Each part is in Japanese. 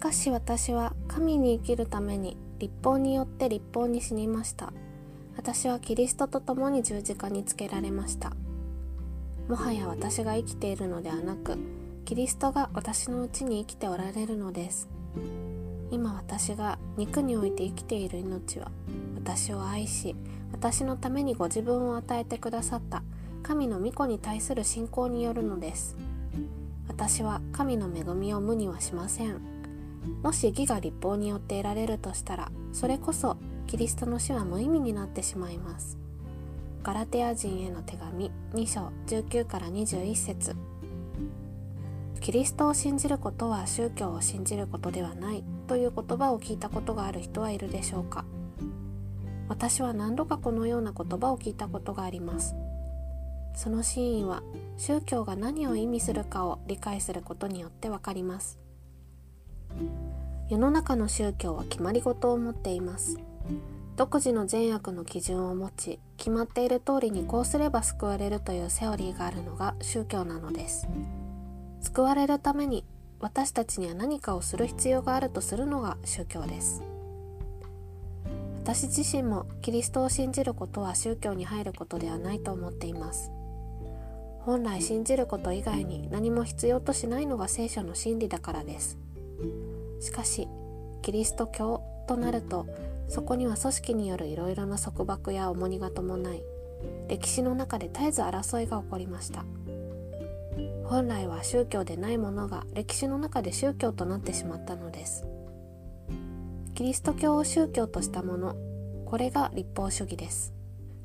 かし私は神に生きるために立法によって立法に死にました。私はキリストと共に十字架につけられました。もはや私が生きているのではなくキリストが私のうちに生きておられるのです。今私が肉において生きている命は私を愛し私のためにご自分を与えてくださった神の御子に対する信仰によるのです。私は神の恵みを無にはしません。もし義が立法によって得られるとしたらそれこそキリストの死は無意味になってしまいます。ガラテア人への手紙2章19から21節。キリストを信じることは宗教を信じることではないという言葉を聞いたことがある人はいるでしょうか。私は何度かこのような言葉を聞いたことがあります。その真意は宗教が何を意味するかを理解することによってわかります。世の中の宗教は決まり事を持っています。独自の善悪の基準を持ち決まっている通りにこうすれば救われるというセオリーがあるのが宗教なのです。救われるために私たちには何かをする必要があるとするのが宗教です。私自身もキリストを信じることは宗教に入ることではないと思っています。本来信じること以外に何も必要としないのが聖書の真理だからです。しかしキリスト教となるとそこには組織によるいろいろな束縛や重荷が伴い歴史の中で絶えず争いが起こりました。本来は宗教でないものが歴史の中で宗教となってしまったのです。キリスト教を宗教としたものこれが立法主義です。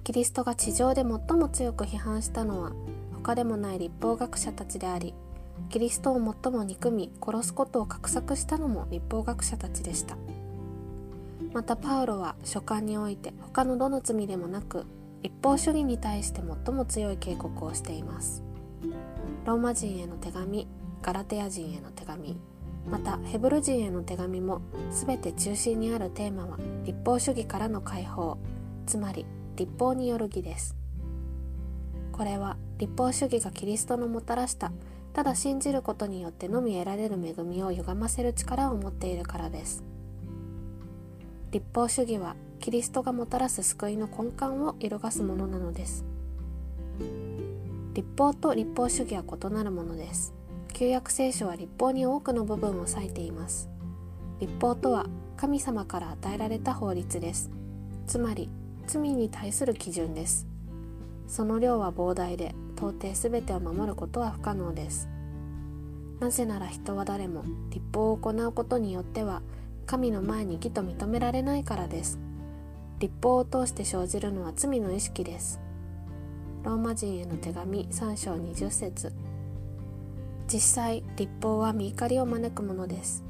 キリストが地上で最も強く批判したのは他でもない立法学者たちでありキリストを最も憎み殺すことを画策したのも立法学者たちでした。またパウロは書簡において他のどの罪でもなく立法主義に対して最も強い警告をしています。ローマ人への手紙ガラテヤ人への手紙またヘブル人への手紙も全て中心にあるテーマは立法主義からの解放つまり立法による義です。これは立法主義がキリストのもたらしたただ信じることによってのみ得られる恵みを歪ませる力を持っているからです。立法主義はキリストがもたらす救いの根幹を揺るがすものなのです。立法と立法主義は異なるものです。旧約聖書は立法に多くの部分を割いています。立法とは神様から与えられた法律です。つまり罪に対する基準です。その量は膨大で到底全てを守ることは不可能です。なぜなら人は誰も立法を行うことによっては神の前に義と認められないからです。立法を通して生じるのは罪の意識です。ローマ人への手紙3章20節。実際立法は見怒りを招くものです。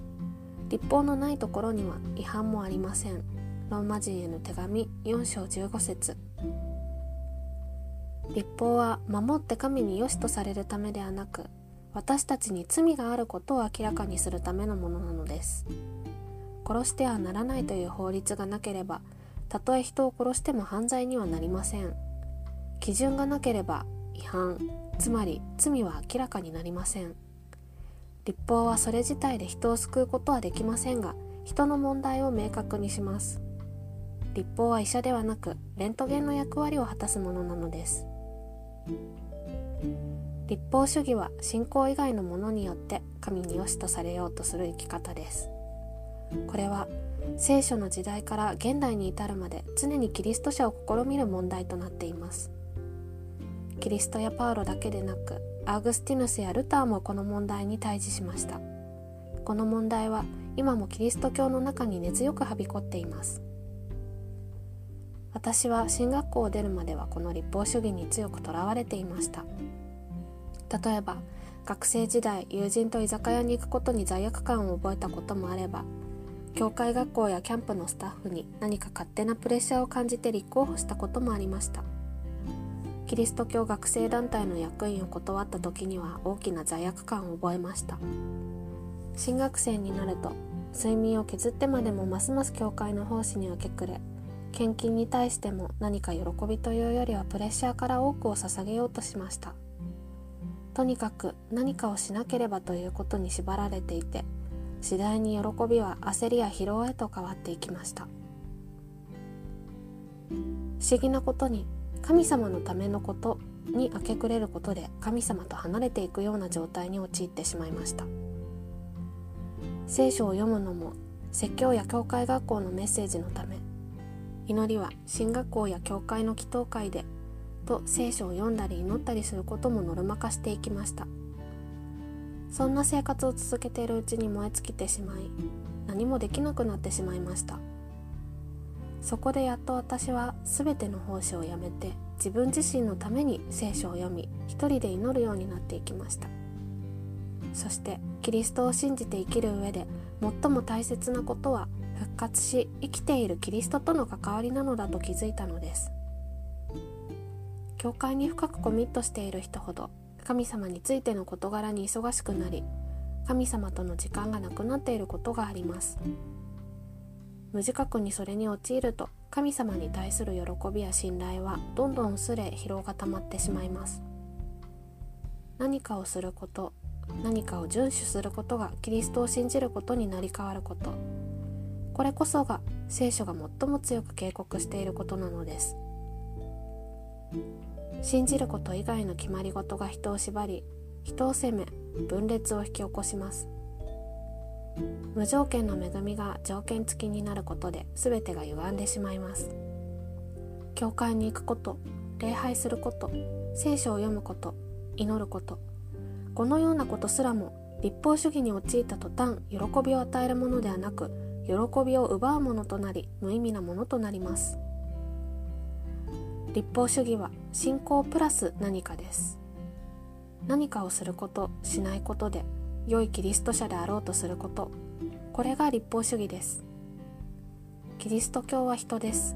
立法のないところには違反もありません。ローマ人への手紙4章15節。立法は守って神に良しとされるためではなく私たちに罪があることを明らかにするためのものなのです。殺してはならないという法律がなければたとえ人を殺しても犯罪にはなりません。基準がなければ違反つまり罪は明らかになりません。立法はそれ自体で人を救うことはできませんが人の問題を明確にします。立法は医者ではなくレントゲンの役割を果たすものなのです。立法主義は信仰以外のものによって神に良しとされようとする生き方です。これは聖書の時代から現代に至るまで常にキリスト者を試みる問題となっています。キリストやパウロだけでなくアウグスティヌスやルターもこの問題に対峙しました。この問題は今もキリスト教の中に根強くはびこっています。私は進学校を出るまではこの立法主義に強くとらわれていました。例えば学生時代友人と居酒屋に行くことに罪悪感を覚えたこともあれば教会学校やキャンプのスタッフに何か勝手なプレッシャーを感じて立候補したこともありました。キリスト教学生団体の役員を断った時には大きな罪悪感を覚えました。新学生になると睡眠を削ってまでもますます教会の奉仕に明け暮れ献金に対しても何か喜びというよりはプレッシャーから多くを捧げようとしました。とにかく何かをしなければということに縛られていて次第に喜びは焦りや疲労へと変わっていきました。不思議なことに神様のためのことに明け暮れることで神様と離れていくような状態に陥ってしまいました。聖書を読むのも説教や教会学校のメッセージのため祈りは進学校や教会の祈祷会でと聖書を読んだり祈ったりすることもノルマ化していきました。そんな生活を続けているうちに燃え尽きてしまい何もできなくなってしまいました。そこでやっと私は全ての奉仕をやめて自分自身のために聖書を読み一人で祈るようになっていきました。そしてキリストを信じて生きる上で最も大切なことは復活し生きているキリストとの関わりなのだと気づいたのです。教会に深くコミットしている人ほど神様についての事柄に忙しくなり神様との時間がなくなっていることがあります。無自覚にそれに陥ると神様に対する喜びや信頼はどんどん薄れ疲労が溜まってしまいます。何かをすること何かを遵守することがキリストを信じることになり変わること。これこそが聖書が最も強く警告していることなのです。信じること以外の決まり事が人を縛り人を責め分裂を引き起こします。無条件の恵みが条件付きになることで全てが歪んでしまいます。教会に行くこと礼拝すること聖書を読むこと祈ること。このようなことすらも立法主義に陥った途端喜びを与えるものではなく喜びを奪うものとなり無意味なものとなります。立法主義は信仰プラス何かです。何かをすることしないことで良いキリスト者であろうとすること。これが立法主義です。キリスト教は人です。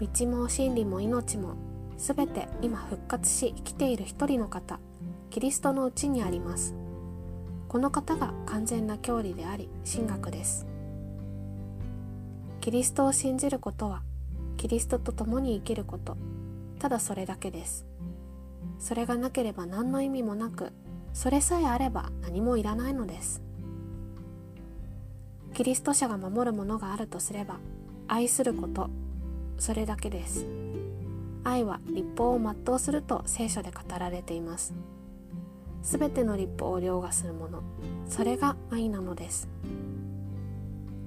道も真理も命もすべて今復活し生きている一人の方キリストのうちにあります。この方が完全な教理であり神学です。キリストを信じることはキリストと共に生きることただそれだけです。それがなければ何の意味もなくそれさえあれば何もいらないのです。キリスト者が守るものがあるとすれば愛することそれだけです。愛は立法を全うすると聖書で語られています。すべての立法を凌駕するものそれが愛なのです。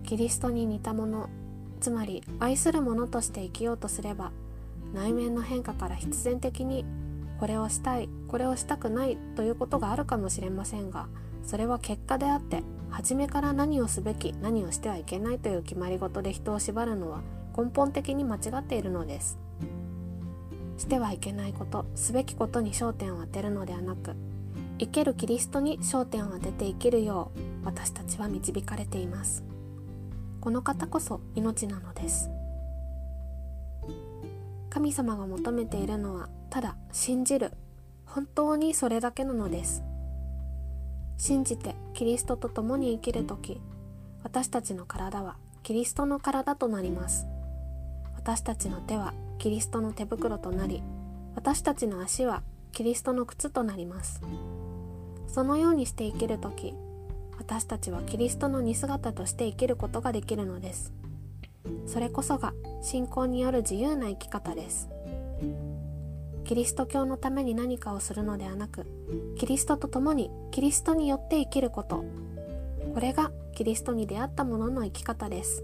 キリストに似たものつまり愛するものとして生きようとすれば内面の変化から必然的にこれをしたいこれをしたくないということがあるかもしれませんがそれは結果であって初めから何をすべき何をしてはいけないという決まり事で人を縛るのは根本的に間違っているのです。してはいけないことすべきことに焦点を当てるのではなく生けるキリストに焦点を当てて生きるよう私たちは導かれています。この方こそ命なのです。神様が求めているのはただ信じる。本当にそれだけなのです。信じてキリストと共に生きる時私たちの体はキリストの体となります。私たちの手はキリストの手袋となり私たちの足はキリストの靴となります。そのようにして生きる時私たちはキリストの似姿として生きることができるのです。それこそが信仰による自由な生き方です。キリスト教のために何かをするのではなくキリストと共にキリストによって生きること。これがキリストに出会った者の生き方です。